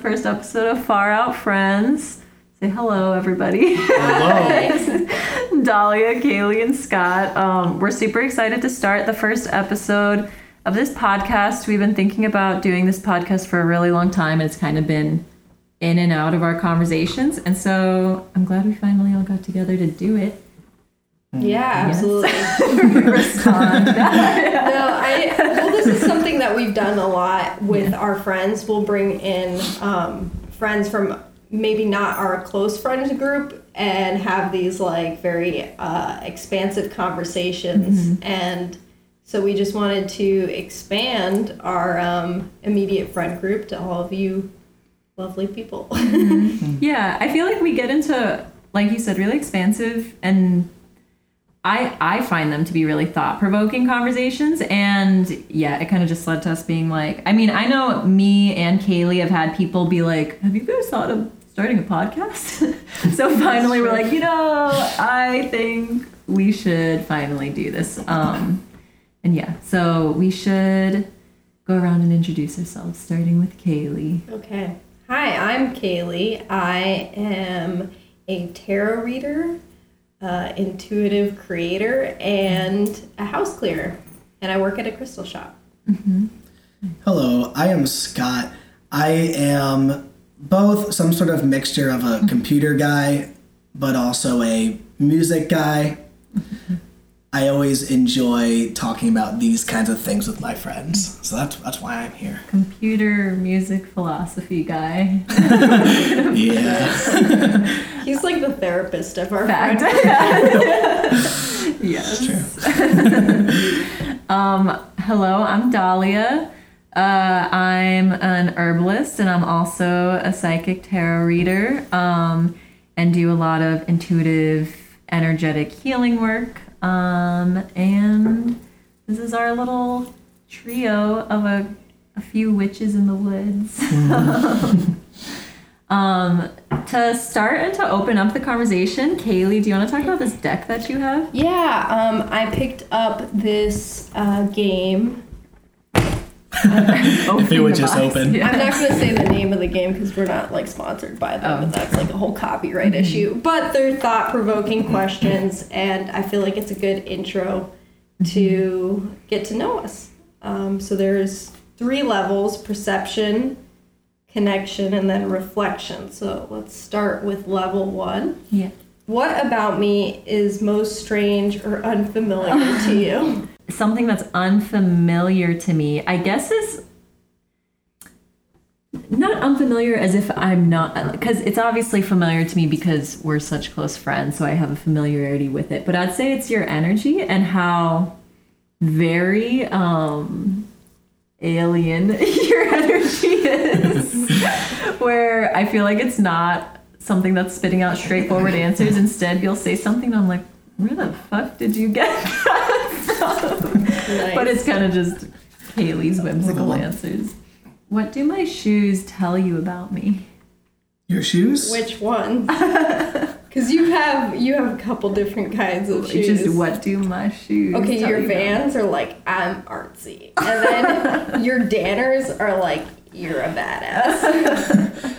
first episode of Far Out Friends. Say hello, everybody. Hello. Dahlia, Kaylee, and Scott. Um, we're super excited to start the first episode of this podcast. We've been thinking about doing this podcast for a really long time, and it's kind of been in and out of our conversations. And so I'm glad we finally all got together to do it. Yeah, Yes. absolutely. Respond. no, I well, this is something that we've done a lot with our friends. We'll bring in um, friends from maybe not our close friends group and have these like very uh, expansive conversations. And so we just wanted to expand our um, immediate friend group to all of you lovely people. Yeah, I feel like we get into, like you said, really expansive and I I find them to be really thought provoking conversations. And yeah, it kind of just led to us being like, I mean, I know me and Kaylee have had people be like, Have you guys thought of starting a podcast? so finally we're like, you know, I think we should finally do this. Um and yeah, so we should go around and introduce ourselves, starting with Kaylee. Okay. Hi, I'm Kaylee. I am a tarot reader, uh, intuitive creator, and a house cleaner. And I work at a crystal shop. Hello, I am Scott. I am both some sort of mixture of a computer guy, but also a music guy. I always enjoy talking about these kinds of things with my friends, so that's that's why I'm here. Computer music philosophy guy. Yeah, He's like the therapist of our Fact. friend. yes. true. Um, hello, I'm Dahlia. Uh, I'm an herbalist and I'm also a psychic tarot reader um, and do a lot of intuitive, energetic healing work. Um, and this is our little trio of a, a few witches in the woods. um, to start and to open up the conversation, Kaylee, do you want to talk about this deck that you have? Yeah, um, I picked up this uh, game. If it would just open. I'm not going to say the name of the game because we're not like sponsored by them, Oh. and that's like a whole copyright issue. But they're thought provoking questions, and I feel like it's a good intro to get to know us. Um, so there's three levels perception, connection, and then reflection. So let's start with level one. Yeah. What about me is most strange or unfamiliar to you? something that's unfamiliar to me, I guess is not unfamiliar as if I'm not because it's obviously familiar to me because we're such close friends, so I have a familiarity with it. But I'd say it's your energy and how very um alien your energy is. Where I feel like it's not something that's spitting out straightforward answers. Instead, you'll say something and I'm like, where the fuck did you get that from? But it's kind of just Kaylee's whimsical uh-huh. answers. What do my shoes tell you about me? Your shoes? Which ones? Because you have you have a couple different kinds of shoes. Just what do my shoes? Okay, tell your you about? Vans are like I'm artsy, and then your Danners are like you're a badass.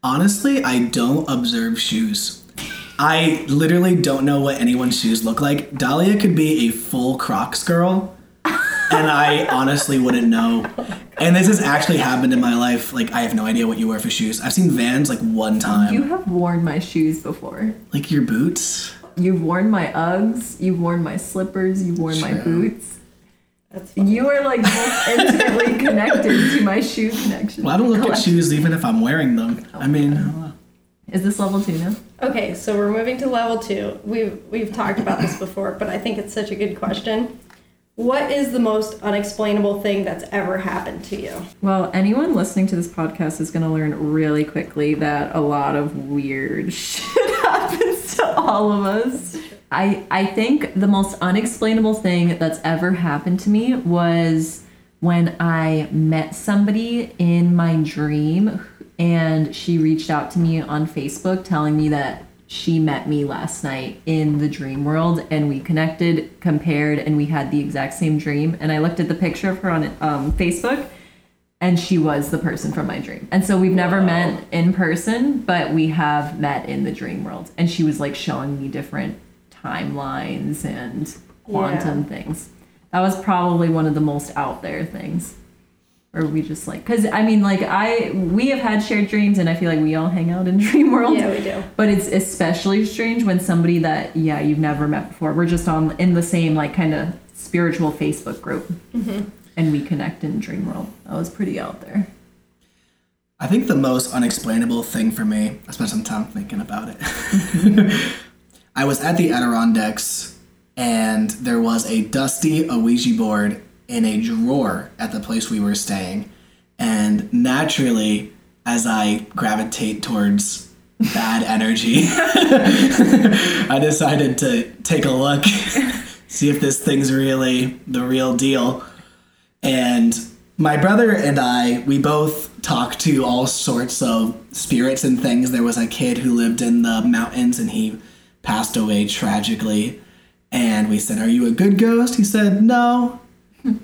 Honestly, I don't observe shoes. I literally don't know what anyone's shoes look like. Dahlia could be a full Crocs girl, and I honestly wouldn't know. And this has actually happened in my life. Like, I have no idea what you wear for shoes. I've seen Vans like one time. You have worn my shoes before. like your boots. You've worn my Uggs. You've worn my slippers. You've worn my boots. That's. You are like most intimately connected to my shoe connection. Well, I don't look at shoes even if I'm wearing them. Oh I mean, I don't know. Is this level two now? Okay, so we're moving to level two. We've we've talked about this before, but I think it's such a good question. What is the most unexplainable thing that's ever happened to you? Well, anyone listening to this podcast is going to learn really quickly that a lot of weird shit happens to all of us. I I think the most unexplainable thing that's ever happened to me was when I met somebody in my dream and she reached out to me on Facebook telling me that she met me last night in the dream world and we connected, compared, and we had the exact same dream. And I looked at the picture of her on um, Facebook and she was the person from my dream. And so we've never Wow. met in person, but we have met in the dream world. And she was like showing me different timelines and quantum things. That was probably one of the most out there things. Or we just like, because I mean, like, I, we have had shared dreams and I feel like we all hang out in dream world. Yeah, we do. But it's especially strange when somebody that, yeah, you've never met before, we're just on in the same, like, kind of spiritual Facebook group. Mm-hmm. And we connect in dream world. That was pretty out there. I think the most unexplainable thing for me, I spent some time thinking about it. Mm-hmm. I was at the Adirondacks and there was a dusty Ouija board in a drawer at the place we were staying. And naturally, as I gravitate towards bad energy, I decided to take a look, see if this thing's really the real deal. And my brother and I, we both talked to all sorts of spirits and things. There was a kid who lived in the mountains and he passed away tragically. And we said, Are you a good ghost? He said, No.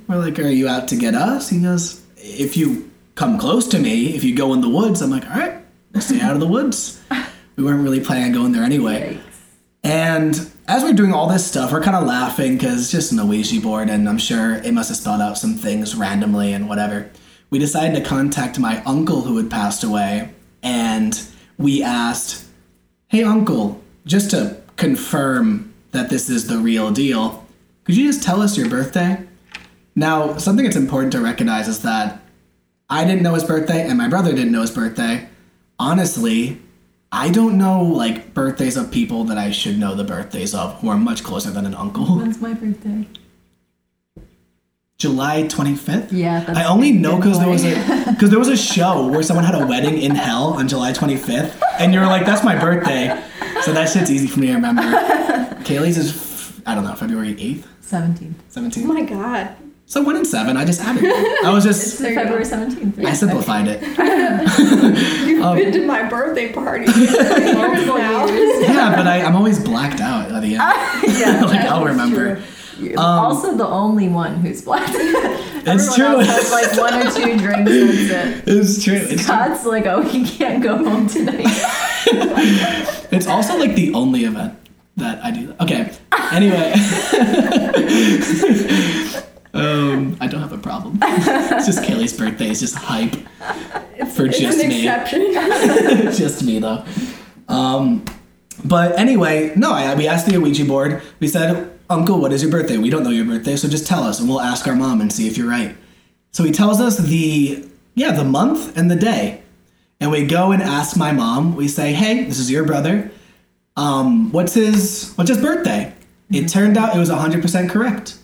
We're like, Are you out to get us? He goes, If you come close to me, if you go in the woods, I'm like, All right, stay out of the woods. We weren't really planning on going there anyway. Yikes. And as we're doing all this stuff, we're kind of laughing because it's just an Ouija board, and I'm sure it must have spelled out some things randomly and whatever. We decided to contact my uncle who had passed away, and we asked, Hey, uncle, just to confirm that this is the real deal, could you just tell us your birthday? Now, something that's important to recognize is that I didn't know his birthday, and my brother didn't know his birthday. Honestly, I don't know like birthdays of people that I should know the birthdays of who are much closer than an uncle. When's my birthday? July 25th? Yeah, that's I only know because there was a because there was a show where someone had a wedding in hell on July 25th, and you were like, "That's my birthday," so that shit's easy for me to remember. Kaylee's is I don't know February 8th, 17th. 17th. Oh my god. So one in seven, I just added. it. I was just There you go. February 17th. I simplified it. You've Um, been to my birthday party. Yeah, but I, I'm always blacked out at the end. yeah, like I'll remember. true. You're also the only one who's black. It's Everyone true. else has like one or two drinks. That's it. It's true. It's true. Like, oh, he can't go home tonight. It's also like the only event that I do. Okay. Anyway. Um, I don't have a problem. It's just Kaylee's birthday. It's just hype for It's just an me. exception. just me though. Um, but anyway, no. I, we asked the Ouija board. We said, "Uncle, what is your birthday? We don't know your birthday, so just tell us, and we'll ask our mom and see if you're right." So he tells us the yeah the month and the day, and we go and ask my mom. We say, "Hey, this is your brother. Um, what's his what's his birthday?" It turned out it was 100% correct.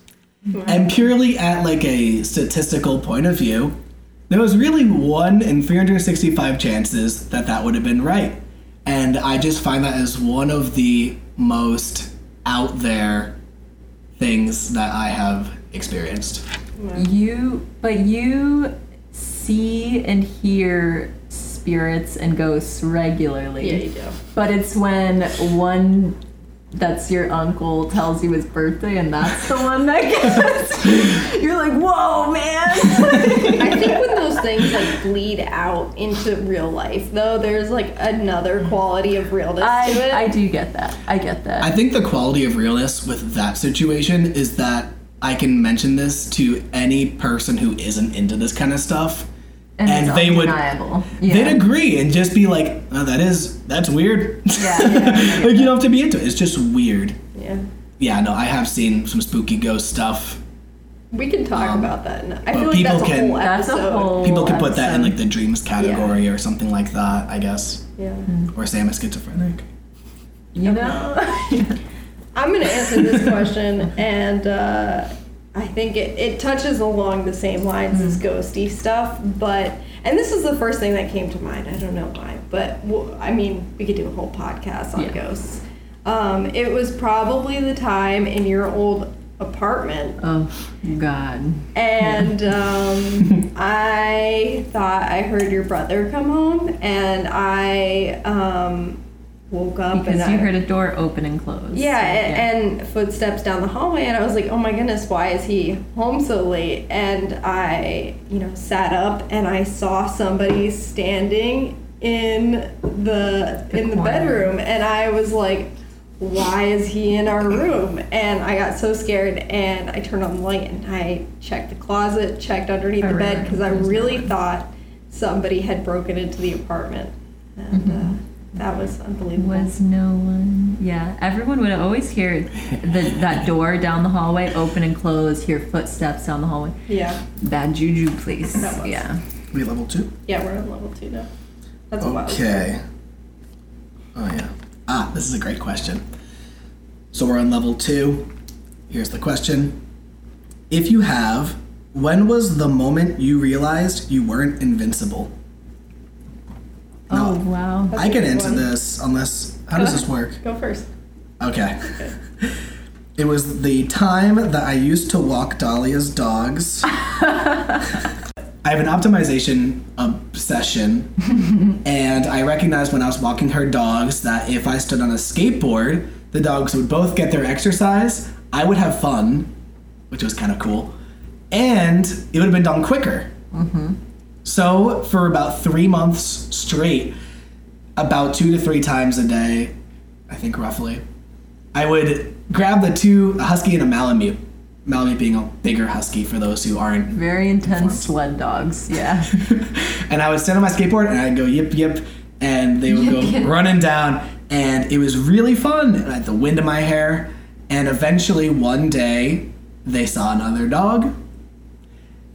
And purely at like a statistical point of view, there was really one in 365 chances that that would have been right. And I just find that as one of the most out there things that I have experienced. You, but you see and hear spirits and ghosts regularly. yeah, you do. But it's when one that's your uncle tells you his birthday and that's the one that gets you're like, whoa man. I think when those things like bleed out into real life, though, there's like another quality of realness to it. I, I do get that. I get that. I think the quality of realness with that situation is that I can mention this to any person who isn't into this kind of stuff. And, and it's they would- Yeah. They'd agree and just be like, oh, that is, that's weird. Yeah, yeah, like, you don't have to be into it. It's just weird. yeah. Yeah, no, I have seen some spooky ghost stuff. We can talk Um, about that. I but feel like people that's a can- whole That's a episode. whole People could put that in like the dreams category or something like that, I guess. Yeah. Or say I'm a schizophrenic. You know? I'm going to answer this question, and uh, I think it, it touches along the same lines as ghosty stuff, but, and this is the first thing that came to mind. I don't know why, but well, I mean, we could do a whole podcast on Yeah. ghosts. Um, it was probably the time in your old apartment oh God. and um, I thought I heard your brother come home, and I um, woke up Because and you I, heard a door open and close. yeah, a- and footsteps down the hallway, and I was like, "Oh my goodness, why is he home so late?" And I, you know, sat up and I saw somebody standing in the, The in the corner. bedroom, and I was like, "Why is he in our room?" And I got so scared, and I turned on the light and I checked the closet, checked underneath Oh, the bed because I really thought somebody had broken into the apartment, and Mm-hmm. uh, that was unbelievable. Was no one. Yeah, everyone would always hear the, that door down the hallway open and close, hear footsteps down the hallway. yeah. Bad juju, please. That was. Yeah. We level two. Yeah, we're on level two now. That's a. Okay. Oh yeah. Ah, this is a great question. So we're on level two. Here's the question. If you have, when was the moment you realized you weren't invincible? Oh, wow. That's I a can good answer one. this unless how Go does this work? Go first. Okay. It was the time that I used to walk Dahlia's dogs. I have an optimization obsession, and I recognized when I was walking her dogs that if I stood on a skateboard, the dogs would both get their exercise, I would have fun, which was kind of cool, and it would have been done quicker. Mm-hmm. So, for about three months straight, about two to three times a day, I think roughly, I would grab the two, a husky and a malamute. Malamute being a bigger husky for those who aren't Very intense sled dogs. Yeah. and I would stand on my skateboard and I'd go yip yip, and they would Yip, go yip. running down, and it was really fun. And I had the wind in my hair, and eventually one day they saw another dog,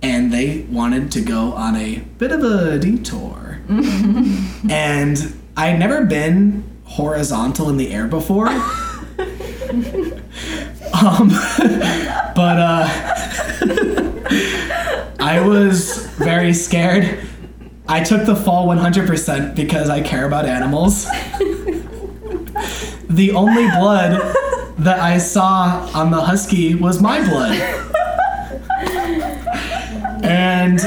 and they wanted to go on a bit of a detour, and I'd never been horizontal in the air before. um, but uh, I was very scared. I took the fall 100% because I care about animals. the only blood that I saw on the husky was my blood. And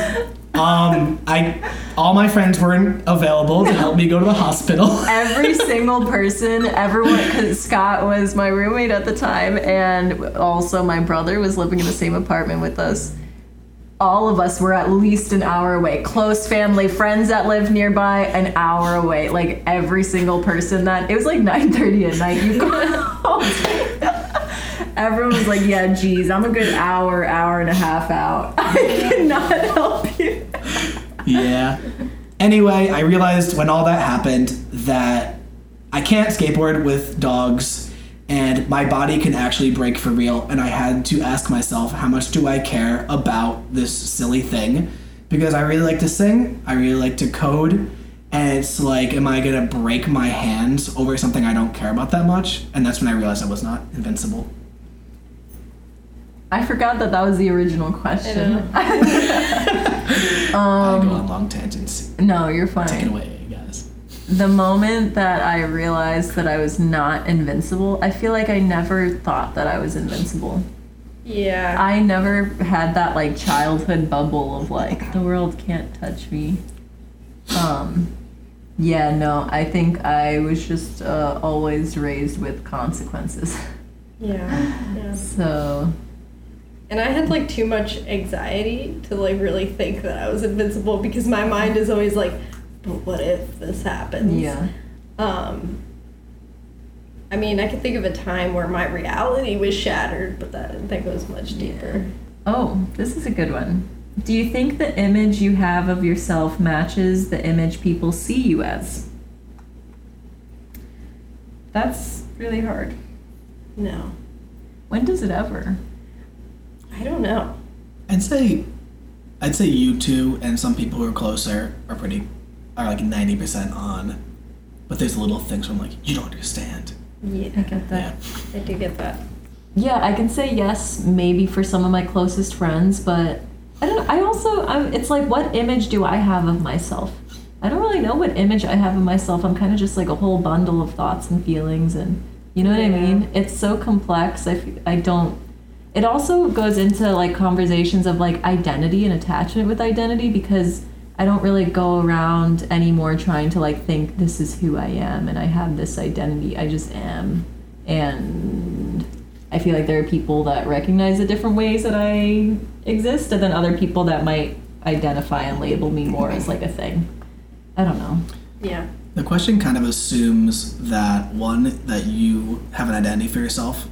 um, I all my friends weren't available to help me go to the hospital. Every single person, everyone, because Scott was my roommate at the time, and also my brother was living in the same apartment with us. All of us were at least an hour away. Close family, friends that lived nearby, an hour away. Like every single person that it was like 9:30 at night. You go. Everyone was like, "Yeah, geez, I'm a good hour, hour and a half out. I cannot help you." Yeah. Anyway, I realized when all that happened that I can't skateboard with dogs and my body can actually break for real and I had to ask myself how much do I care about this silly thing because I really like to sing, I really like to code and it's like am I to break my hands over something I don't care about that much? And that's when I realized I was not invincible. I forgot that that was the original question. I go Um, on long tangents. No, you're Take it fine. away, guys. The moment that I realized that I was not invincible, I feel like I never thought that I was invincible. Yeah. I never had that like childhood bubble of like the world can't touch me. Um yeah, no, I think I was just uh, always raised with consequences. yeah. Yeah. So, And I had like too much anxiety to like really think that I was invincible because my mind is always like, but what if this happens? yeah. Um, I mean, I could think of a time where my reality was shattered, but that that goes much deeper. Oh, this is a good one. Do you think the image you have of yourself matches the image people see you as? That's really hard. No, When does it ever? I don't know. I'd say, I'd say you two and some people who are closer are pretty, are like ninety percent on, but there's little things where I'm like, you don't understand. Yeah, I get that. Yeah. I do get that. Yeah, I can say yes, maybe for some of my closest friends, but I don't. I also, I'm, it's like, what image do I have of myself? I don't really know what image I have of myself. I'm kind of just like a whole bundle of thoughts and feelings, and you know what I mean? It's so complex. I, f- I don't. It also goes into like conversations of like identity and attachment with identity because I don't really go around anymore trying to like think this is who I am and I have this identity. I just am. And I feel like there are people that recognize the different ways that I exist, and then other people that might identify and label me more as like a thing. I don't know. Yeah. The question kind of assumes that one, that you have an identity for yourself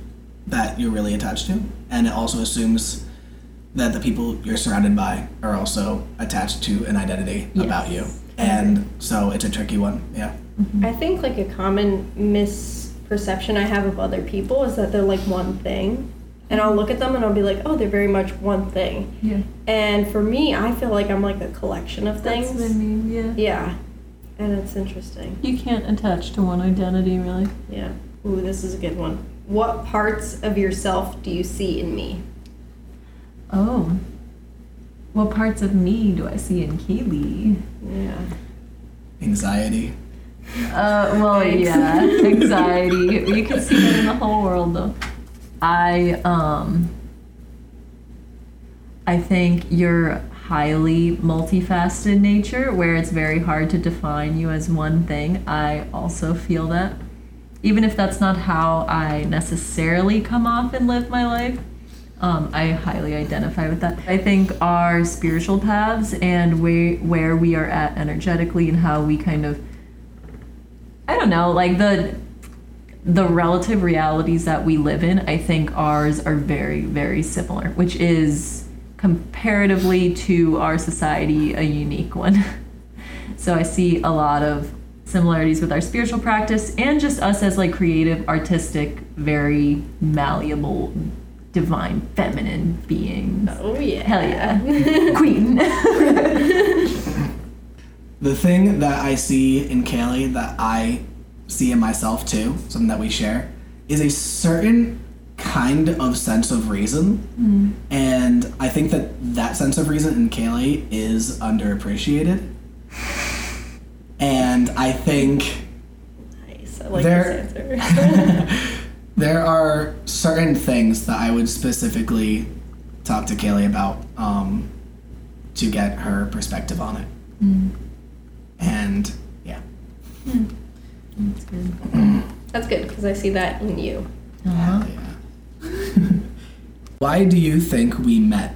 that you're really attached to, and it also assumes that the people you're surrounded by are also attached to an identity Yes. about you. And so it's a tricky one. Yeah. I think like a common misperception I have of other people is that they're like one thing. And I'll look at them and I'll be like, oh, they're very much one thing. Yeah. And for me, I feel like I'm like a collection of things. That's what I mean, yeah. Yeah. And it's interesting. You can't attach to one identity really. Yeah. Ooh, this is a good one. What parts of yourself do you see in me? Oh. What parts of me do I see in Kaylee? Yeah. Anxiety. Uh, well, Thanks. yeah, anxiety. You can see that in the whole world, though. I um. I think your highly multifaceted nature, where it's very hard to define you as one thing. I also feel that, even if that's not how I necessarily come off and live my life. Um, I highly identify with that. I think our spiritual paths and where we are at energetically and how we kind of I don't know, like the the relative realities that we live in, I think ours are very, very similar, which is comparatively to our society a unique one. so I see a lot of similarities with our spiritual practice and just us as like creative, artistic, very malleable, divine, feminine beings. Oh yeah. Hell yeah. Queen. The thing that I see in Kaylee that I see in myself too, something that we share, is a certain kind of sense of reason. Mm. And I think that that sense of reason in Kaylee is underappreciated. And I think Nice. I like There- this answer. there are certain things that I would specifically talk to Kaylee about um, to get her perspective on it. And yeah. That's good. That's good because I see that in you. Uh-huh. Yeah. Why do you think we met?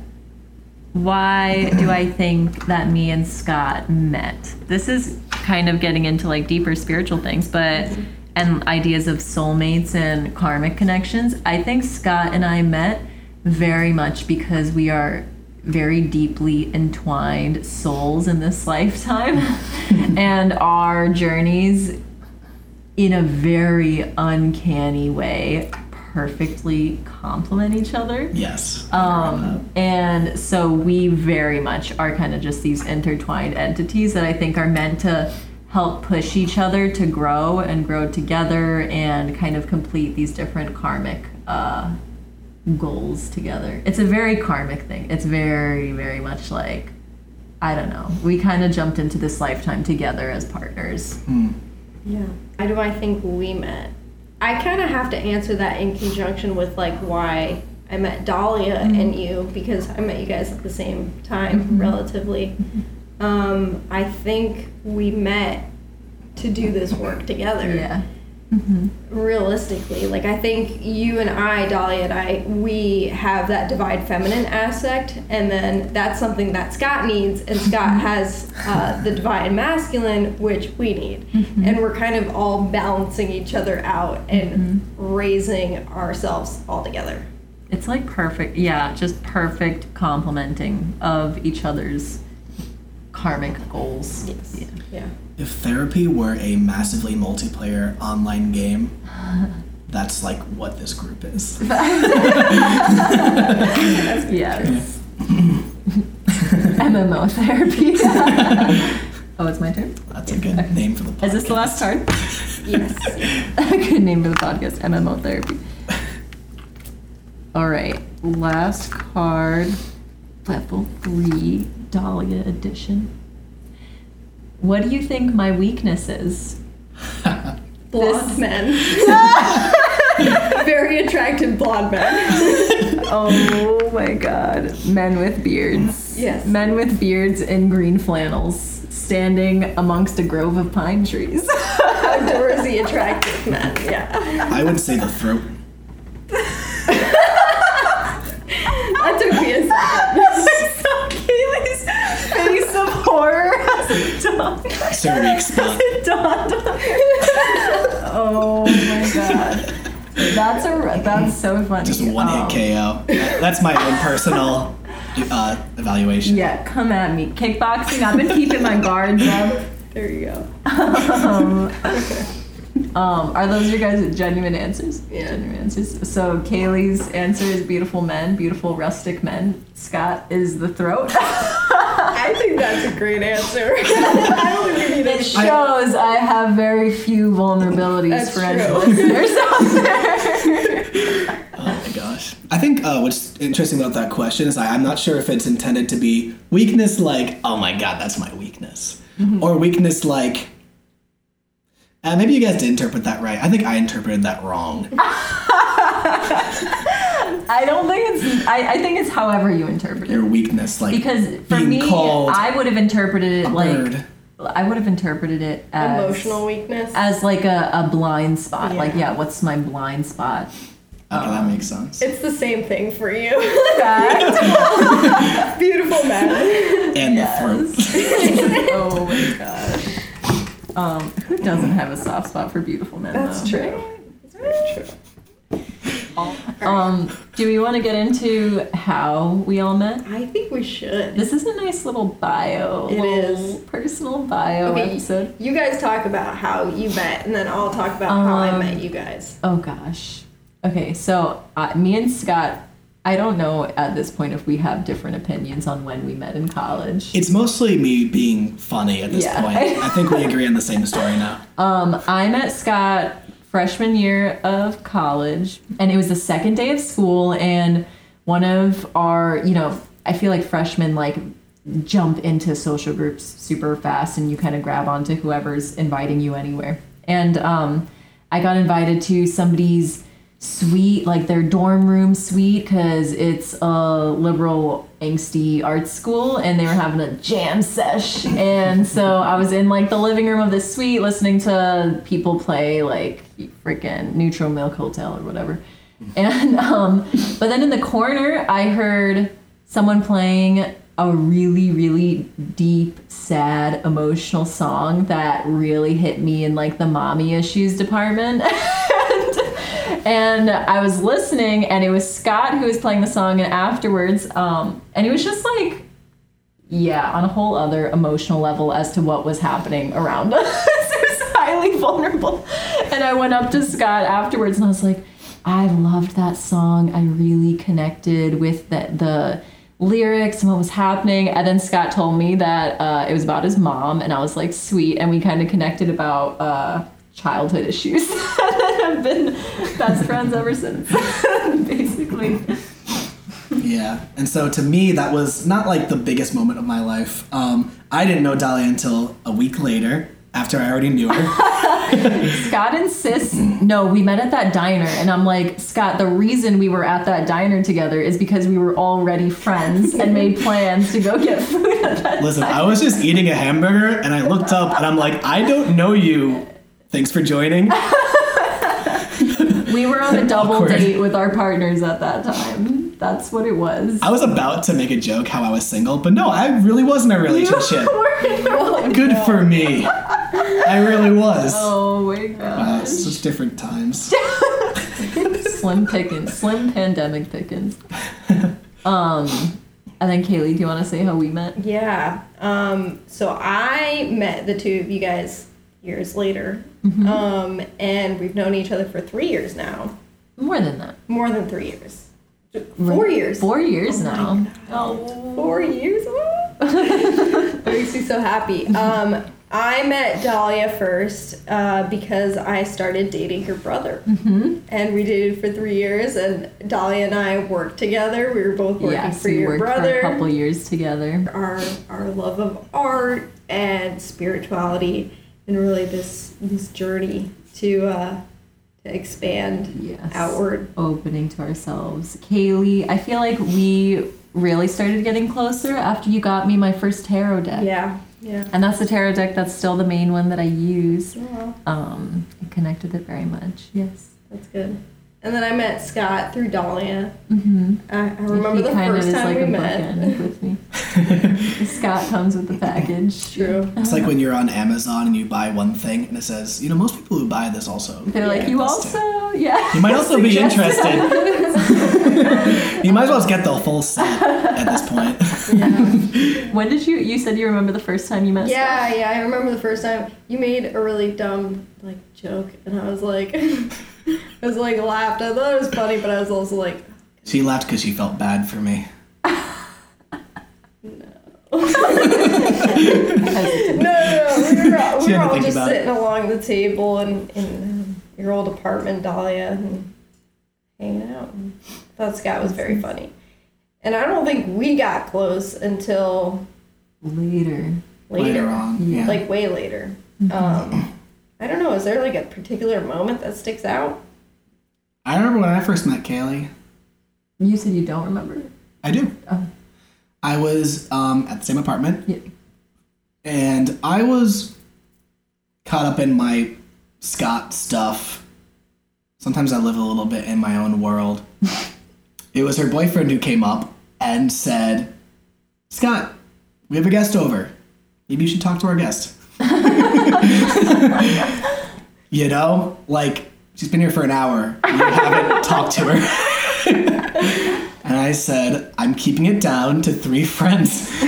Why do I think that me and Scott met? This is kind of getting into like deeper spiritual things, but and ideas of soulmates and karmic connections. I think Scott and I met very much because we are very deeply entwined souls in this lifetime and our journeys in a very uncanny way perfectly complement each other. Yes. I agree with Um, and so we very much are kind of just these intertwined entities that I think are meant to help push each other to grow and grow together and kind of complete these different karmic uh, goals together. It's a very karmic thing. It's very, very much like, I don't know. We kind of jumped into this lifetime together as partners. Yeah. How do I think we met? I kind of have to answer that in conjunction with like why I met Dahlia mm-hmm. and you because I met you guys at the same time, mm-hmm. relatively. Mm-hmm. Um, I think we met to do this work together. Yeah. Realistically, like I think you and I, dolly and I, we have that divine feminine aspect, and then that's something that Scott needs, and Scott mm-hmm. has uh, the divine masculine, which we need, mm-hmm. and we're kind of all balancing each other out and mm-hmm. raising ourselves all together. It's like perfect, yeah, just perfect complementing of each other's karmic goals. Yes. Yeah. Yeah. If therapy were a massively multiplayer online game, that's like what this group is. Yes. MMO therapy. oh, it's my turn. That's a good name for the podcast. Is this the last card? Yes. a good name for the podcast. MMO therapy. All right, last card, level three, Dahlia edition. What do you think my weakness is? Blonde men. Very attractive blonde men. oh my god. Men with beards. Yes. Men with beards in green flannels standing amongst a grove of pine trees. Outdoorsy, attractive men. Yeah. I would say the throat. Has dawned. Cervix spot. It dawned. Oh my god. That's a that's so funny. Just one Um, hit KO. That's my own personal uh, evaluation. Yeah, come at me. Kickboxing, I've been keeping my guards up. There you go. Um, um, are those your guys' genuine answers? Yeah. Genuine answers. So Kaylee's answer is beautiful men, beautiful rustic men. Scott is the throat. I think that's a great answer. I don't think we need it shows I have very few vulnerabilities That's for any listeners out there. Oh my gosh. I think uh, what's interesting about that question is I, I'm not sure if it's intended to be weakness like, oh my god, that's my weakness. Or weakness like, uh, maybe you guys did interpret that right. I think I interpreted that wrong. I don't think it's. I, I think it's however you interpret it. Your weakness, like Because for being me, called I would have interpreted it like bird. I would have interpreted it as emotional weakness. as like a, a blind spot. Like, Yeah. yeah, what's my blind spot? Okay, that makes sense. It's the same thing for you. Fact. Beautiful man. And Yes. the throat. oh my god. Um, who doesn't have a soft spot for beautiful men? That's though? true. That's very true. Um, do we want to get into how we all met? I think we should. This is a nice little bio. It little personal bio Okay, episode. You guys talk about how you met, and then I'll talk about how I Um, met you guys. Oh gosh. Okay, so uh, me and Scott, I don't know at this point if we have different opinions on when we met in college. It's mostly me being funny at this Yeah. point. I think we agree on the same story now. Um, I met Scott freshman year of college, and it was the second day of school, and one of our, you know, I feel like freshmen like jump into social groups super fast, and you kind of grab onto whoever's inviting you anywhere. And um, I got invited to somebody's suite, like their dorm room suite, because it's a liberal, angsty art school, and they were having a jam sesh. And so I was in like the living room of this suite, listening to people play like freaking Neutral Milk Hotel or whatever. And um, but then in the corner, I heard someone playing a really, really deep, sad, emotional song that really hit me in like the mommy issues department. and I was listening, and it was Scott who was playing the song, and afterwards, um, and it was just like, yeah, on a whole other emotional level as to what was happening around us. it was highly vulnerable. And I went up to Scott afterwards, and I was like, I loved that song. I really connected with the, the lyrics and what was happening. And then Scott told me that uh, it was about his mom, and I was like, sweet. And we kind of connected about uh, childhood issues. have been best friends ever since, basically. Yeah. And so to me, that was not like the biggest moment of my life. Um, I didn't know Dahlia until a week later after I already knew her. Scott insists, no, we met at that diner. And I'm like, Scott, the reason we were at that diner together is because we were already friends and made plans to go get food at that Listen, I was just eating a hamburger and I looked up and I'm like, I don't know you. Thanks for joining. We were on a double Awkward. date with our partners at that time. That's what it was. I was about to make a joke how I was single, but no, I really was in a relationship. We're- Good for me. I really was. oh my Wow, god. it's such different times. Slim pickings. Slim pandemic pickings. Um, and then Kaylee, do you want to say how we met? Yeah. Um, so I met the two of you guys years later. Mm-hmm. Um, and we've known each other for three years now. More than that. More than three years. Four years. Four years Oh now. Oh. Four years? that makes me so happy. Um, I met Dahlia first uh, because I started dating her brother. Mm-hmm. And we dated for three years, and Dahlia and I worked together. We were both working Yes, for we your worked brother. for a couple years together. our our love of art and spirituality and really this this journey to uh, to expand Yes. outward. Opening to ourselves. Kaylee, I feel like we really started getting closer after you got me my first tarot deck. Yeah, yeah. And that's the tarot deck that's still the main one that I use. Well, Um, I connect with it very much. Yes. that's good. And then I met Scott through Dahlia. Mm-hmm. I, I remember the first is time like we a met. bookend with me. Scott comes with the package. True. It's like when you're on Amazon and you buy one thing and it says, you know, most people who buy this also. They're like, you this too." also, yeah. You might also be interested. you might as well just get the full set at this point. When did you? You said you remember the first time you met. Yeah, yeah. I remember the first time you made a really dumb like joke, and I was like, I was like laughed. I thought it was funny, but I was also like, She laughed because she felt bad for me. No, no, no. We were, all- we were all just about it. sitting along the table in in your old apartment, Dahlia, and hanging out. And thought Scott was very funny, and I don't think we got close until Later. later, Later on. Yeah. Yeah. like way later. Um, I don't know. Is there like a particular moment that sticks out? I remember when I first met Kaylee. You said you don't remember. I do. Oh. I was um, at the same apartment. Yeah. and I was caught up in my Scott stuff. Sometimes I live a little bit in my own world. it was her boyfriend who came up and said, Scott, we have a guest over. Maybe you should talk to our guest. you know, like, she's been here for an hour. You haven't talked to her. and I said, I'm keeping it down to three friends.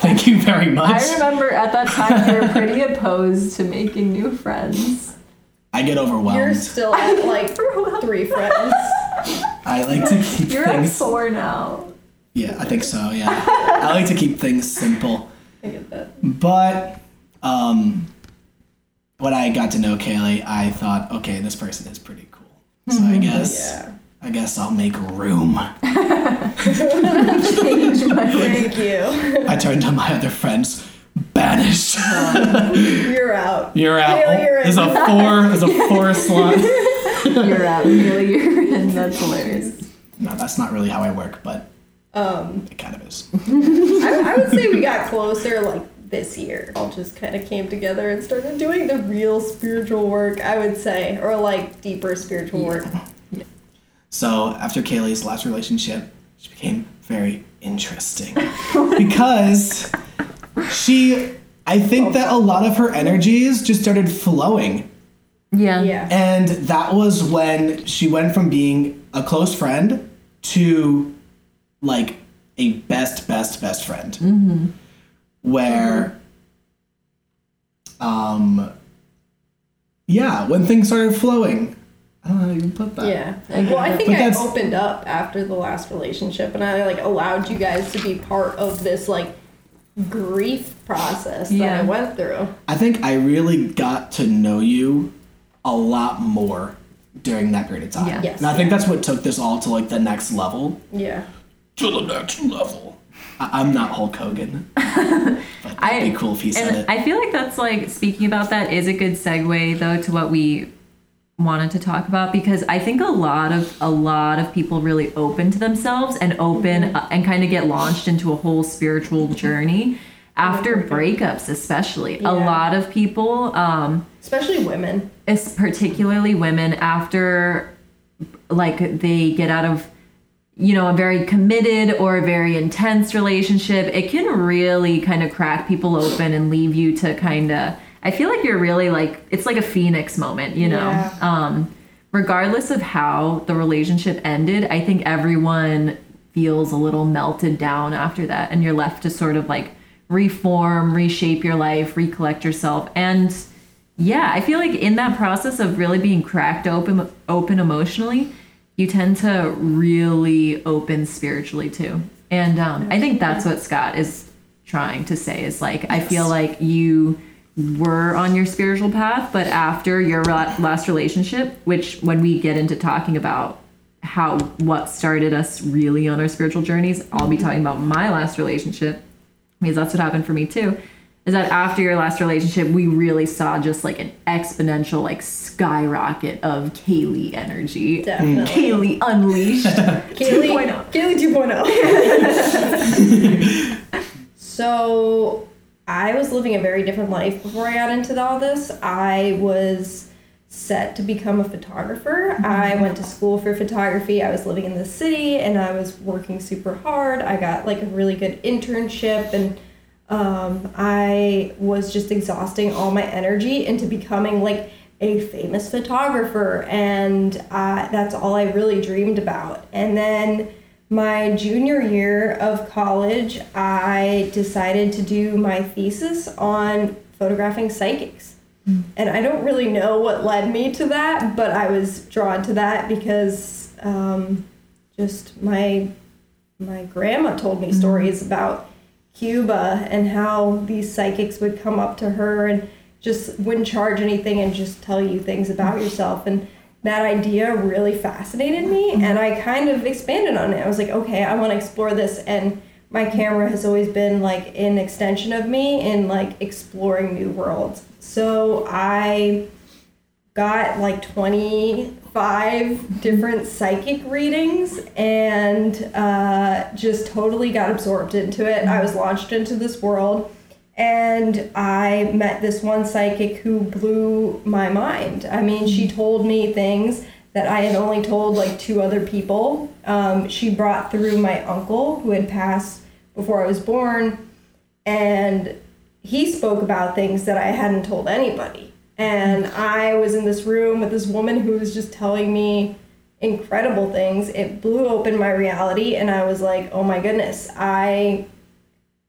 Thank you very much. I remember at that time you were pretty opposed to making new friends. I get overwhelmed. You're still at like three friends. I like to keep You're at things. four now. Yeah, I think so. Yeah, I like to keep things simple. I get that. But um, when I got to know Kaylee, I thought, okay, this person is pretty cool. So I guess Yeah. I guess I'll make room. Change my Thank you. I turned to my other friends. Banished. You're out. You're out. Kaylee, you're there's a four. There's a four slot. You're out. Really, you're in. That's hilarious. No, that's not really how I work, but Um, it kind of is. I, I would say we got closer like this year. All just kind of came together and started doing the real spiritual work. I would say, or like deeper spiritual work. Yeah. So after Kaylee's last relationship, she became very interesting because she, I think that a lot of her energies just started flowing. Yeah. Yeah. And that was when she went from being a close friend to like a best, best, best friend. Where, um, yeah, when things started flowing, I don't know how to even put that. Yeah. I Well, I think But I that's- opened up after the last relationship and I like allowed you guys to be part of this like grief process that Yeah. I went through. I think I really got to know you a lot more during that period of time. Yeah. Yes. And I think that's what took this all to like the next level. Yeah. To the next level. I- I'm not Hulk Hogan. but I- it'd be cool if he said it. I feel like that's like speaking about that is a good segue though to what we wanted to talk about because I think a lot of a lot of people really open to themselves and open Mm-hmm. uh, and kind of get launched into a whole spiritual journey after breakups especially a lot of people um Especially women. es- particularly women after like they get out of you know a very committed or a very intense relationship it can really kind of crack people open and leave you to kind of i feel like you're really like it's like a phoenix moment you know Yeah. um regardless of how the relationship ended i think everyone feels a little melted down after that and you're left to sort of like reform reshape your life recollect yourself and yeah, I feel like in that process of really being cracked open open emotionally, you tend to really open spiritually too. And um, I think that's what Scott is trying to say is like I feel like you were on your spiritual path, but after your last relationship, which when we get into talking about how what started us really on our spiritual journeys, I'll be talking about my last relationship because that's what happened for me too. Is that after your last relationship, we really saw just like an exponential like skyrocket of Kaylee energy. Definitely. Kaylee unleashed. Kaylee, 2.0. Kaylee 2.0. so I was living a very different life before I got into all this. I was set to become a photographer. I mm-hmm. went to school for photography. I was living in the city and I was working super hard. I got like a really good internship and um, I was just exhausting all my energy into becoming like a famous photographer, and uh, that's all I really dreamed about. And then my junior year of college, I decided to do my thesis on photographing psychics. And I don't really know what led me to that, but I was drawn to that because um, just my my grandma told me stories about Cuba and how these psychics would come up to her and just wouldn't charge anything and just tell you things about yourself. And that idea really fascinated me mm-hmm. and I kind of expanded on it. I was like, okay, I want to explore this. And my camera has always been like an extension of me in like exploring new worlds. So I got like 25 different psychic readings and uh, just totally got absorbed into it. I was launched into this world and I met this one psychic who blew my mind. I mean, she told me things that I had only told like two other people. Um, she brought through my uncle who had passed before I was born, and he spoke about things that I hadn't told anybody. And I was in this room with this woman who was just telling me incredible things. It blew open my reality, and I was like, oh my goodness, I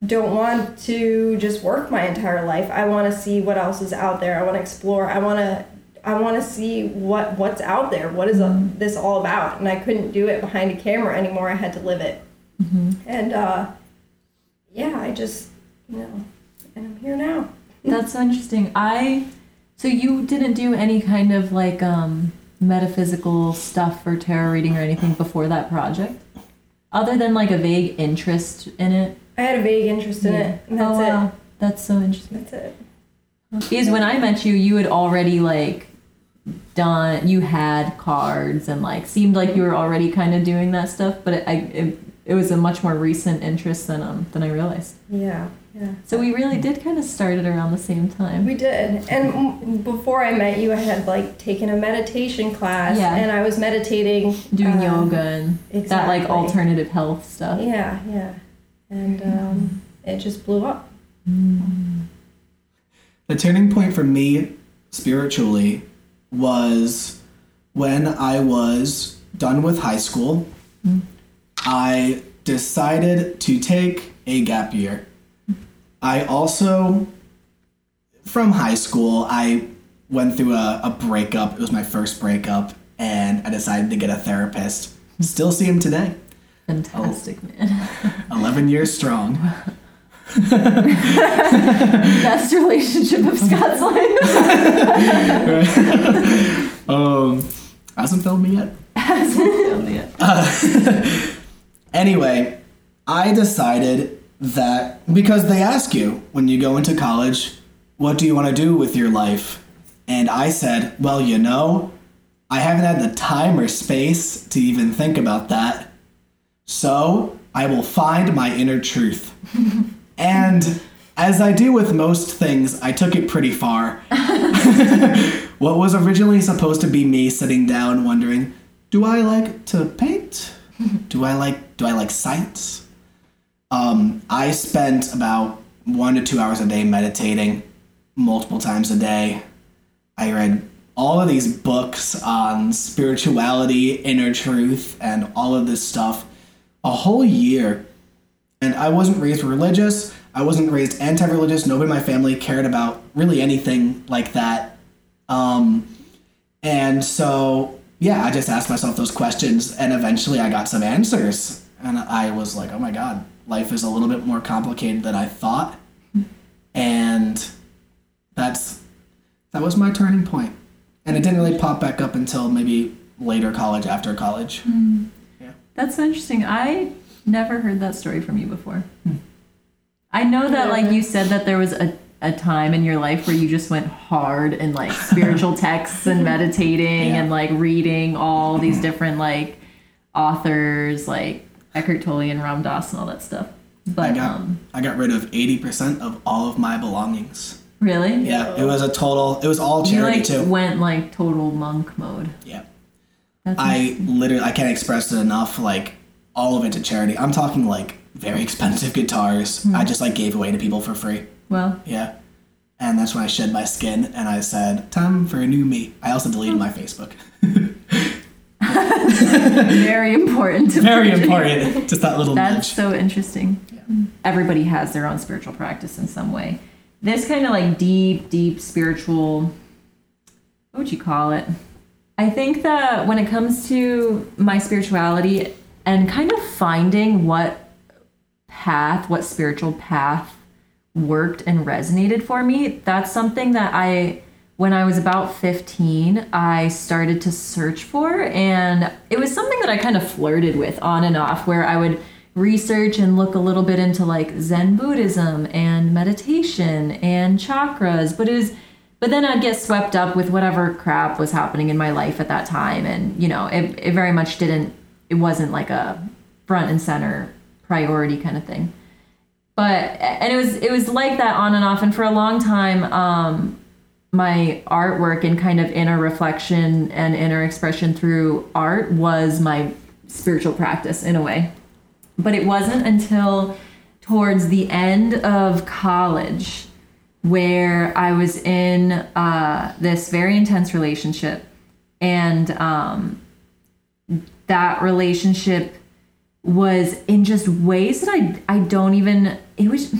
don't want to just work my entire life. I want to see what else is out there. I want to explore. I want to I want to see what what's out there. What is uh, this all about? And I couldn't do it behind a camera anymore. I had to live it. And uh, yeah, I just you know, and I'm here now. That's so interesting. I so you didn't do any kind of like um metaphysical stuff or tarot reading or anything before that project? Other than like a vague interest in it? I had a vague interest in it, and that's oh, wow. it. That's so interesting. That's it. Because when I met you, you had already like done, you had cards and like seemed like you were already kind of doing that stuff, but it, I, it, it was a much more recent interest than um than I realized. Yeah, yeah. So we really did kind of start it around the same time. We did. And before I met you, I had like taken a meditation class, Yeah. and I was meditating, Doing uh, yoga and that like alternative health stuff. Yeah, yeah. And um, it just blew up. The turning point for me spiritually was when I was done with high school. I decided to take a gap year. I also, from high school, I went through a, a breakup. It was my first breakup, and I decided to get a therapist. Still see him today, Fantastic, man. 11 years strong. Best relationship of Scott's life. Um, hasn't filmed me yet. yeah. Anyway, I decided that because they ask you when you go into college, what do you want to do with your life? And I said, well, you know, I haven't had the time or space to even think about that. So I will find my inner truth. and as I do with most things, I took it pretty far. what was originally supposed to be me sitting down wondering, do I like to paint? Do I like do I like science? Um, I spent about one to two hours a day meditating multiple times a day. I read all of these books on spirituality, inner truth, and all of this stuff a whole year. And I wasn't raised religious. I wasn't raised anti religious. Nobody in my family cared about really anything like that. Um, and so, yeah, I just asked myself those questions, and eventually I got some answers. And I was like, oh my God, life is a little bit more complicated than I thought. And that's that was my turning point. And it didn't really pop back up until maybe later college, after college. Mm. Yeah, That's so interesting. I never heard that story from you before. Hmm. I know that like you said that there was a a time in your life where you just went hard in like spiritual texts and meditating Yeah. and like reading all these different like authors like Eckhart Tolle and Ram Dass and all that stuff. I got um, I got rid of eighty percent of all of my belongings. really, Yeah, it was a total. It was all you charity like too. went like total monk mode. Yeah, That's I literally I can't express it enough. Like all of it to charity. I'm talking like very expensive guitars. Hmm. I just like gave away to people for free. well, Yeah. And that's when I shed my skin and I said, time for a new me. I also deleted my Facebook. very important. To Very important. Just that little That's nudge. so interesting. Everybody has their own spiritual practice in some way. This kind of like deep, deep spiritual, what would you call it? I think that when it comes to my spirituality and kind of finding what path, what spiritual path worked and resonated for me, that's something that I, when I was about 15, I started to search for. And it was something that I kind of flirted with on and off, where I would research and look a little bit into like Zen Buddhism and meditation and chakras. But it was, but then I'd get swept up with whatever crap was happening in my life at that time. And, you know, it, it very much didn't, it wasn't like a front and center priority kind of thing but and it was it was like that on and off and for a long time um my artwork and kind of inner reflection and inner expression through art was my spiritual practice in a way. But it wasn't until towards the end of college where I was in uh, this very intense relationship and um, that relationship was in just ways that I I don't even it was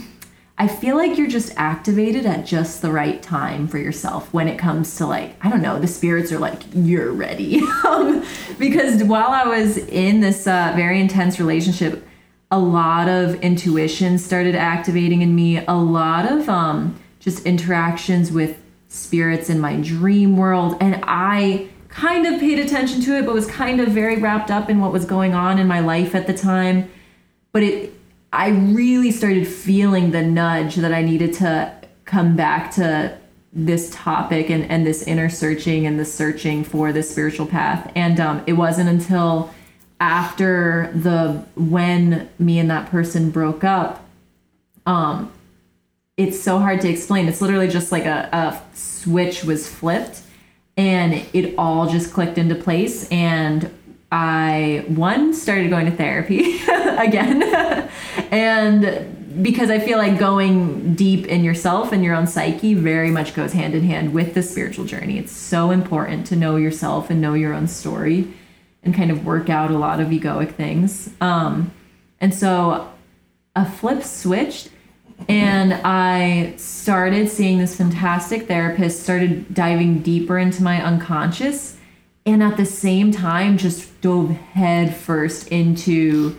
I feel like you're just activated at just the right time for yourself when it comes to like I don't know the spirits are like you're ready. Um, because while I was in this uh, very intense relationship a lot of intuition started activating in me a lot of um, just interactions with spirits in my dream world and I kind of paid attention to it but was kind of very wrapped up in what was going on in my life at the time. But it I really started feeling the nudge that I needed to come back to this topic and, and this inner searching and the searching for this spiritual path. And um, it wasn't until after the when me and that person broke up, um, it's so hard to explain. It's literally just like a, a switch was flipped and it all just clicked into place and I one started going to therapy again, and because I feel like going deep in yourself and your own psyche very much goes hand in hand with the spiritual journey. It's so important to know yourself and know your own story, and kind of work out a lot of egoic things. Um, and so a flip switched and I started seeing this fantastic therapist, started diving deeper into my unconscious, and at the same time just dove headfirst into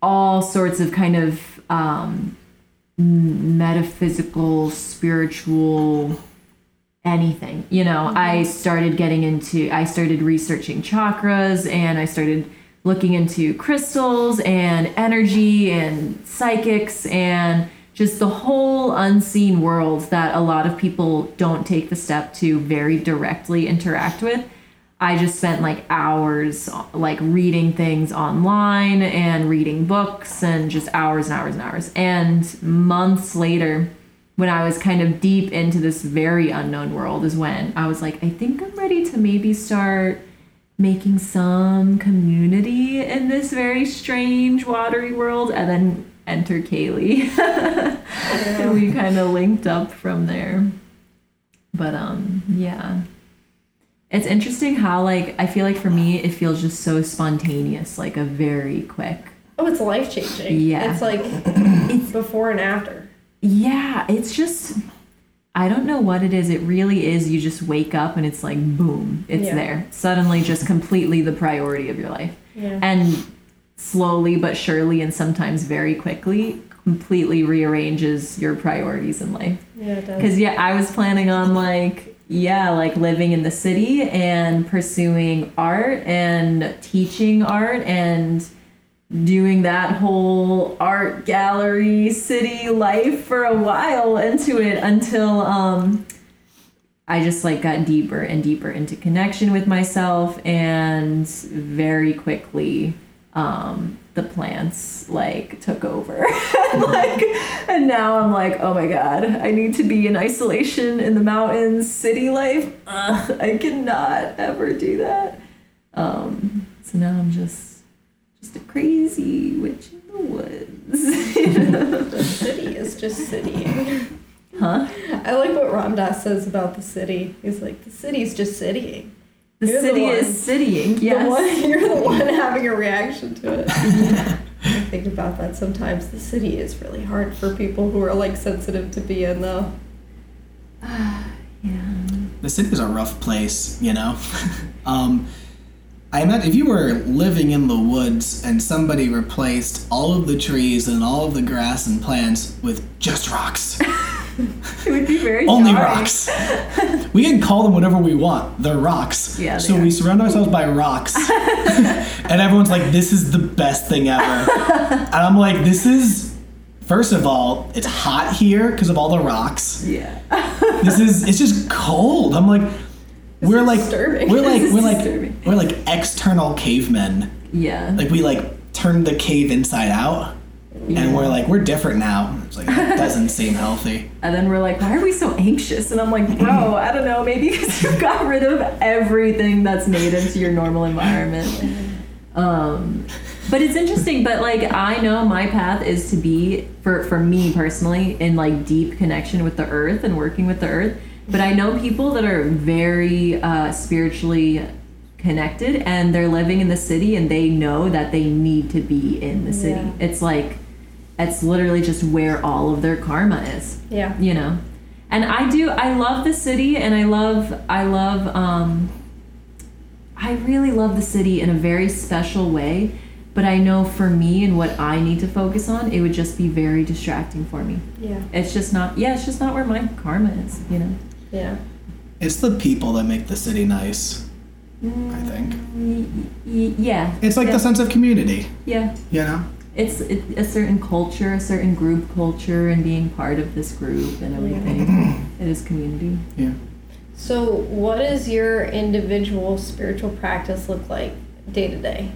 all sorts of kind of um, metaphysical, spiritual, anything. You know, I started getting into, I started researching chakras and I started looking into crystals and energy and psychics and just the whole unseen world that a lot of people don't take the step to very directly interact with. I just spent like hours like reading things online and reading books and just hours and hours and hours. And months later, when I was kind of deep into this very unknown world, is when I was like, I think I'm ready to maybe start making some community in this very strange watery world. And then enter Kaylee. and we kind of linked up from there. But um, yeah. It's interesting how like I feel like for me it feels just so spontaneous, like a very quick. Oh, it's life changing. Yeah. It's like it's before and after. Yeah, it's just I don't know what it is. It really is you just wake up and it's like boom, it's Yeah. there. Suddenly just completely the priority of your life. Yeah. And slowly but surely and sometimes very quickly completely rearranges your priorities in life. Yeah, it does. Because yeah, I was planning on like yeah, like living in the city and pursuing art and teaching art and doing that whole art gallery city life for a while into it until um I just like got deeper and deeper into connection with myself and very quickly um the plants like took over like and now i'm like oh my god i need to be in isolation in the mountains city life Ugh, i cannot ever do that um so now i'm just just a crazy witch in the woods The city is just citying. huh I like what Ram Dass says about the city. He's like, the city's just citying. The You're city one. is citying The yes one, you're the one having a reaction to it. I think about that sometimes. The city is really hard for people who are like sensitive to be in though. yeah the city is a rough place, you know. um, I imagine if you were living in the woods and somebody replaced all of the trees and all of the grass and plants with just rocks, it would be very only jarring. rocks. we can call them whatever we want. They're rocks. Yeah, so are. we surround ourselves by rocks, and everyone's like, "This is the best thing ever," and I'm like, "This is." First of all, it's hot here because of all the rocks. yeah This is it's just cold. I'm like we're like disturbing. we're like we're like disturbing. we're like external cavemen. yeah Like we like turned the cave inside out and we're like we're different now. It's like that doesn't seem healthy. And then we're like, why are we so anxious? And I'm like, bro, I don't know, maybe because you got rid of everything that's native to your normal environment. Um, but it's interesting, but like I know my path is to be for for me personally in like deep connection with the earth and working with the earth. But I know people that are very uh, spiritually connected and they're living in the city and they know that they need to be in the city. Yeah. It's like it's literally just where all of their karma is Yeah. you know and i do i love the city and i love i love um i really love the city in a very special way but i know for me and what i need to focus on it would just be very distracting for me Yeah. it's just not yeah it's just not where my karma is you know Yeah. It's the people that make the city nice, I think. Y- y- yeah It's like yeah, the sense of community, yeah you know? It's it, a certain culture a certain group culture and being part of this group and everything it is community Yeah. So, what does your individual spiritual practice look like day to day?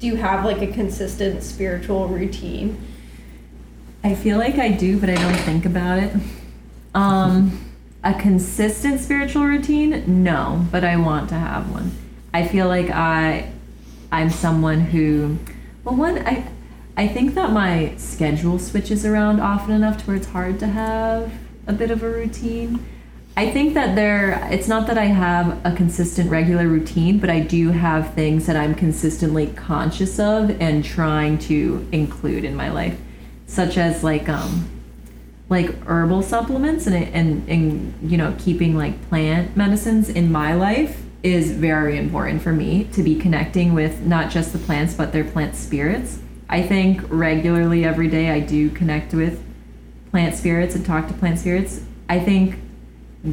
Do you have like a consistent spiritual routine? I feel like I do, but I don't think about it. Um, a consistent spiritual routine? No, but I want to have one. I feel like I, I'm someone who, well, one I, I think that my schedule switches around often enough to where it's hard to have a bit of a routine. I think that there, it's not that I have a consistent regular routine, but I do have things that I'm consistently conscious of and trying to include in my life, such as like, um, like herbal supplements and, and and you know keeping like plant medicines in my life is very important for me to be connecting with not just the plants but their plant spirits. I think regularly every day I do connect with plant spirits and talk to plant spirits. I think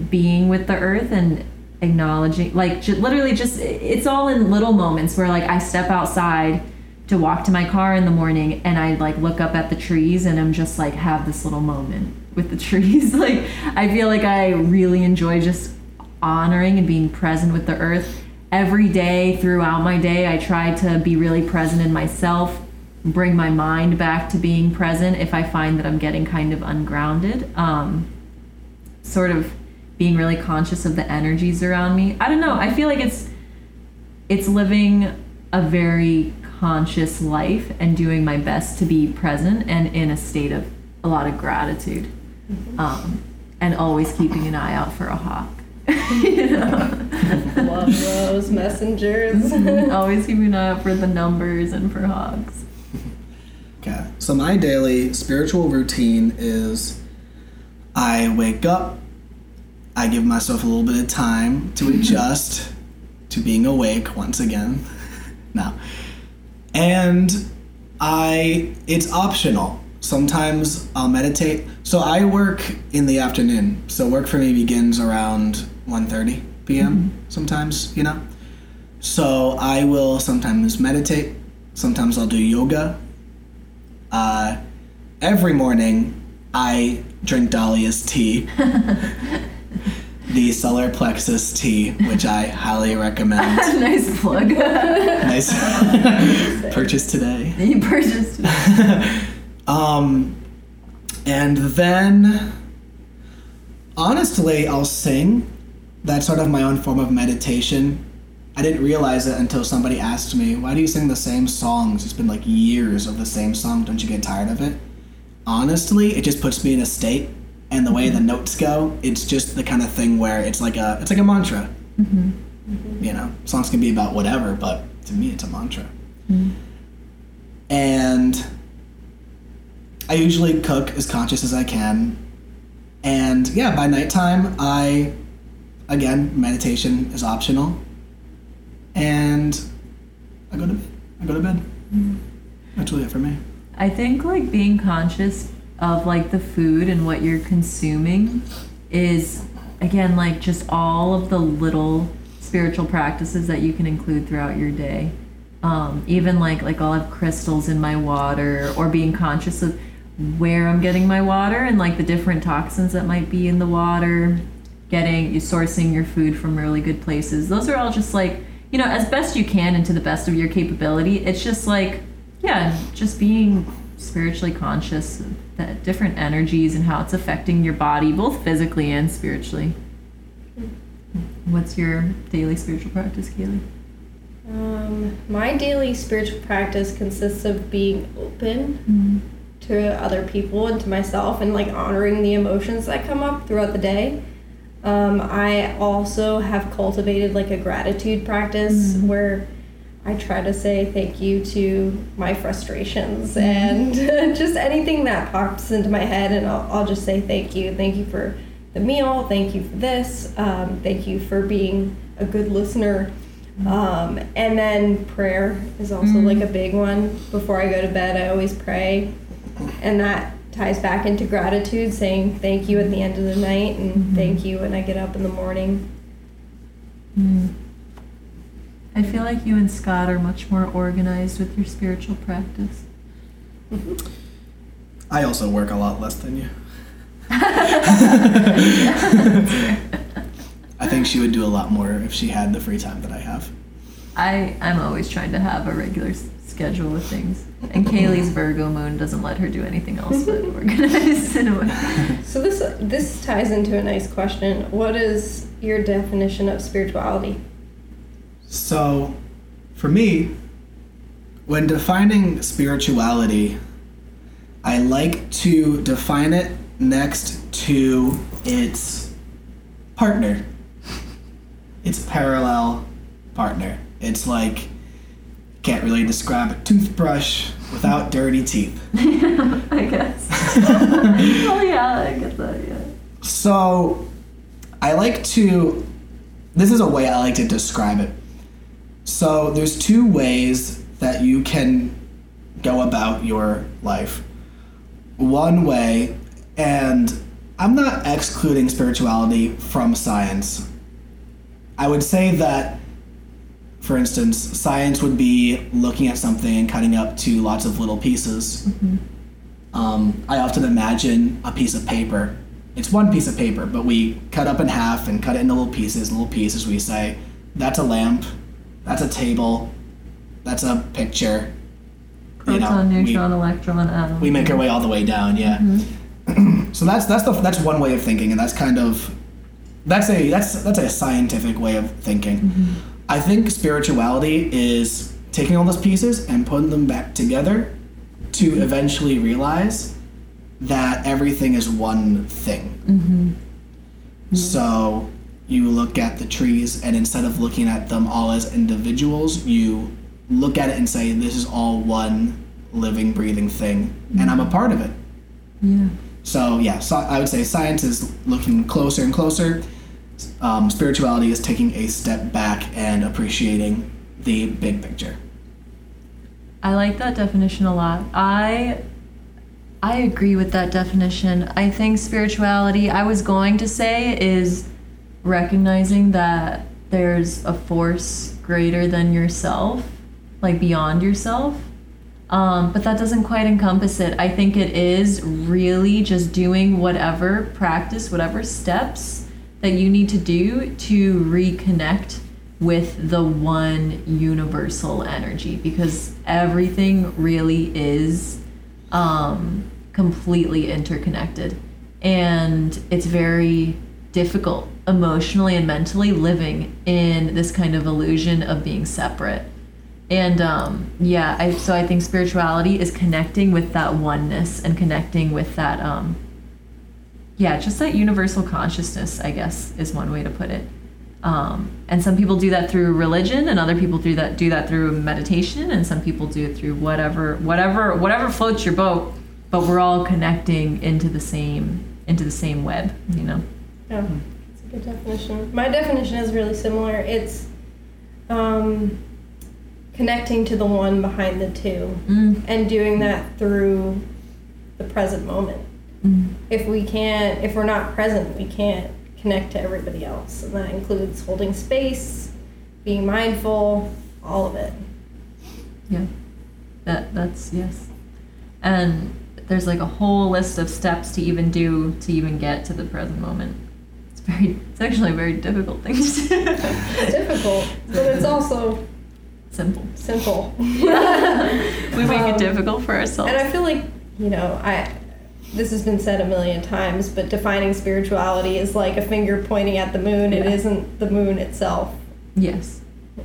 being with the earth and acknowledging like literally just it's all in little moments where like I step outside to walk to my car in the morning and I like look up at the trees and I'm just like have this little moment with the trees. like I feel like I really enjoy just honoring and being present with the earth every day throughout my day. I try to be really present in myself, bring my mind back to being present if I find that I'm getting kind of ungrounded. Um, sort of being really conscious of the energies around me. I don't know. I feel like it's it's living a very conscious life and doing my best to be present and in a state of a lot of gratitude. Um, and always keeping an eye out for a hawk. you know? Love those messengers. always keeping an eye out for the numbers and for hawks. So my daily spiritual routine is I wake up, I give myself a little bit of time to adjust to being awake once again. now. And I it's optional. Sometimes I'll meditate. So I work in the afternoon. So work for me begins around 1:30 p.m. Mm-hmm. sometimes, you know. So I will sometimes meditate, Sometimes I'll do yoga. Uh, every morning, I drink Dahlia's tea, the solar plexus tea, which I highly recommend. nice plug. nice purchase today. you purchased. Um, and then, honestly, I'll sing. That's sort of my own form of meditation. I didn't realize it until somebody asked me, "Why do you sing the same songs? It's been like years of the same song. Don't you get tired of it?" Honestly, it just puts me in a state, and the way the mm-hmm. notes go, it's just the kind of thing where it's like a it's like a mantra. Mm-hmm. Mm-hmm. You know, songs can be about whatever, but to me, it's a mantra. Mm. And I usually cook as conscious as I can. And yeah, by nighttime, I, again, meditation is optional. And I go to bed. I go to bed. That's really it for me. I think like being conscious of like the food and what you're consuming is again like just all of the little spiritual practices that you can include throughout your day. Um, even like like I'll have crystals in my water or being conscious of where I'm getting my water and like the different toxins that might be in the water, getting you sourcing your food from really good places. Those are all just like, you know, as best you can and to the best of your capability. It's just like, yeah, just being spiritually conscious of the different energies and how it's affecting your body, both physically and spiritually. What's your daily spiritual practice, Kaylee? Um, my daily spiritual practice consists of being open to other people and to myself and like honoring the emotions that come up throughout the day. Um, I also have cultivated like a gratitude practice where I try to say thank you to my frustrations and just anything that pops into my head, and I'll, I'll just say thank you. Thank you for the meal. Thank you for this. Um, thank you for being a good listener. Um, and then prayer is also like a big one. Before I go to bed, I always pray, and that ties back into gratitude, saying thank you at the end of the night and mm-hmm. thank you when I get up in the morning. Mm. I feel like you and Scott are much more organized with your spiritual practice. I also work a lot less than you. I think she would do a lot more if she had the free time that I have. I I'm always trying to have a regular s- schedule with things, and Kaylee's Virgo moon doesn't let her do anything else but organize in a way. So this this ties into a nice question. What is your definition of spirituality? So, for me, when defining spirituality, I like to define it next to its partner, its parallel partner. It's like, can't really describe a toothbrush without dirty teeth. I guess. oh yeah, I get that. Yeah. So, I like to. This is a way I like to describe it. So, there's two ways that you can go about your life. One way, and I'm not excluding spirituality from science. I would say that, for instance, science would be looking at something and cutting up to lots of little pieces. Mm-hmm. Um, I often imagine a piece of paper. It's one piece of paper, but we cut up in half and cut it into little pieces, little pieces. We say, that's a lamp, that's a table, that's a picture. You know, Proton, we- neutron, electron, atom. we make our way all the way down yeah mm-hmm. so that's that's the that's one way of thinking and that's kind of that's a that's that's a scientific way of thinking mm-hmm. I think spirituality is taking all those pieces and putting them back together to eventually realize that everything is one thing. Mm-hmm. Mm-hmm. So you look at the trees and instead of looking at them all as individuals you look at it and say this is all one living breathing thing and i'm a part of it. Yeah. so yeah so i would say science is looking closer and closer um, spirituality is taking a step back and appreciating the big picture I like that definition a lot. I I agree with that definition. I think spirituality, I was going to say, is recognizing that there's a force greater than yourself like beyond yourself. Um, but that doesn't quite encompass it. I think it is really just doing whatever practice, whatever steps that you need to do to reconnect with the one universal energy because everything really is um, completely interconnected. And it's very difficult emotionally and mentally living in this kind of illusion of being separate. And um, yeah, I, so I think spirituality is connecting with that oneness and connecting with that, um, yeah, just that universal consciousness, I guess, is one way to put it. Um, and some people do that through religion, and other people do that do that through meditation, and some people do it through whatever, whatever, whatever floats your boat. But we're all connecting into the same into the same web, you know. Yeah, it's a good definition. My definition is really similar. It's um, connecting to the one behind the two Mm. and doing that through the present moment. Mm. If we can't, if we're not present, we can't connect to everybody else. And that includes holding space, being mindful, all of it. Yeah. That that's yes. And there's like a whole list of steps to even do to even get to the present moment. It's very it's actually a very difficult thing to do. It's difficult, but it's also Simple. simple. We make Um, it difficult for ourselves. And I feel like, you know, I this has been said a million times, but defining spirituality is like a finger pointing at the moon. It Yeah. isn't the moon itself. yes. Yeah.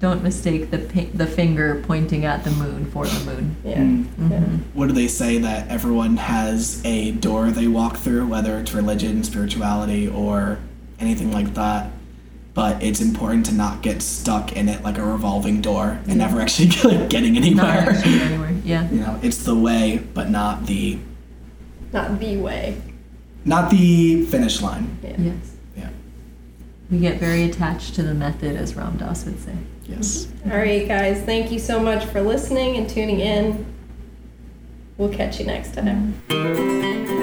Don't mistake the pi- the finger pointing at the moon for the moon. Yeah. Mm. Yeah. Mhm. What do they say that everyone has a door they walk through, whether it's religion, spirituality, or anything like that? But it's important to not get stuck in it like a revolving door and never actually like, getting Not actually anywhere. Yeah. you know, it's the way, but not the Not the way. not the finish line. Yeah. Yes. Yeah. We get very attached to the method, as Ram Dass would say. Yes. Mm-hmm. All right, guys. Thank you so much for listening and tuning in. We'll catch you next time. Mm-hmm.